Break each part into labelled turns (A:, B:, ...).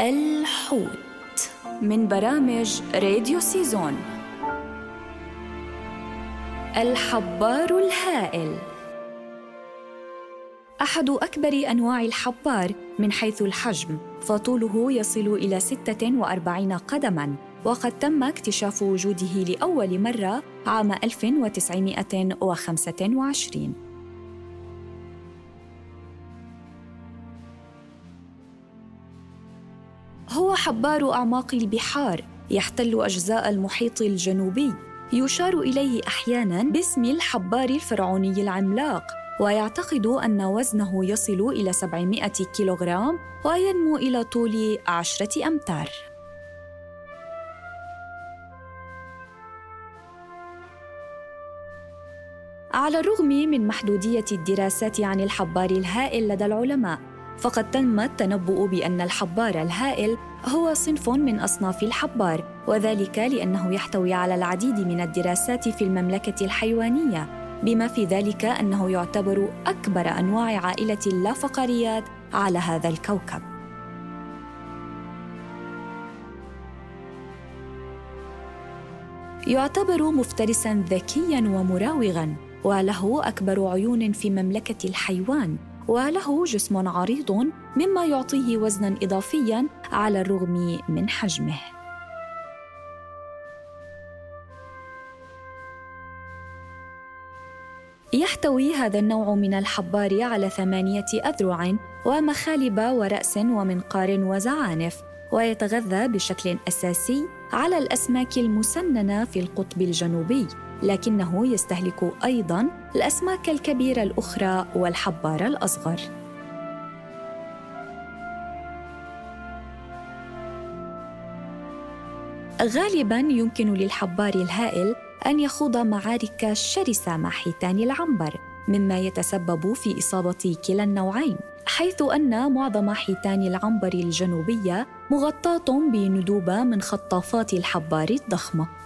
A: الحوت من برامج راديو سيزون. الحبار الهائل. أحد أكبر أنواع الحبار من حيث الحجم فطوله يصل إلى 46 قدماً وقد تم اكتشاف وجوده لأول مرة عام 1925 هو حبار أعماق البحار يحتل أجزاء المحيط الجنوبي يشار إليه أحياناً باسم الحبار الفرعوني العملاق ويعتقد أن وزنه يصل إلى 700 كيلوغرام وينمو إلى طول عشرة أمتار. على الرغم من محدودية الدراسات عن الحبار الهائل لدى العلماء فقد تم التنبؤ بأن الحبار الهائل هو صنف من أصناف الحبار وذلك لأنه يحتوي على العديد من الدراسات في المملكة الحيوانية بما في ذلك أنه يعتبر أكبر أنواع عائلة اللافقريات على هذا الكوكب. يعتبر مفترسا ذكيا ومراوغا وله أكبر عيون في مملكة الحيوان وله جسم عريض مما يعطيه وزنا إضافيا على الرغم من حجمه. يحتوي هذا النوع من الحبار على ثمانية أذرع ومخالب ورأس ومنقار وزعانف ويتغذى بشكل أساسي على الأسماك المسننة في القطب الجنوبي. لكنه يستهلك أيضا الأسماك الكبيرة الأخرى والحبار الأصغر. غالبا يمكن للحبار الهائل أن يخوض معارك شرسه مع حيتان العنبر مما يتسبب في إصابة كلا النوعين حيث أن معظم حيتان العنبر الجنوبية مغطاة بندوبة من خطافات الحبار الضخمة.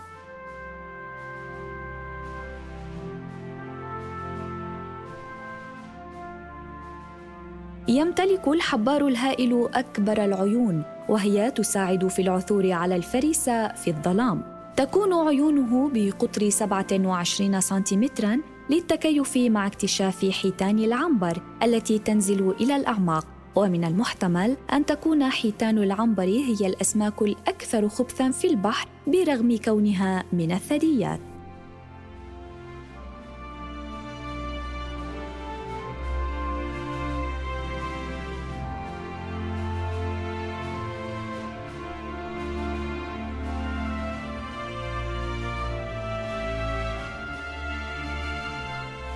A: يمتلك الحبار الهائل أكبر العيون وهي تساعد في العثور على الفريسة في الظلام. تكون عيونه بقطر 27 سنتيمترا للتكيف مع اكتشاف حيتان العنبر التي تنزل إلى الأعماق. ومن المحتمل أن تكون حيتان العنبر هي الأسماك الأكثر خبثا في البحر برغم كونها من الثدييات.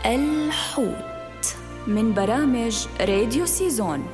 A: الحوت من برامج راديو سيزون.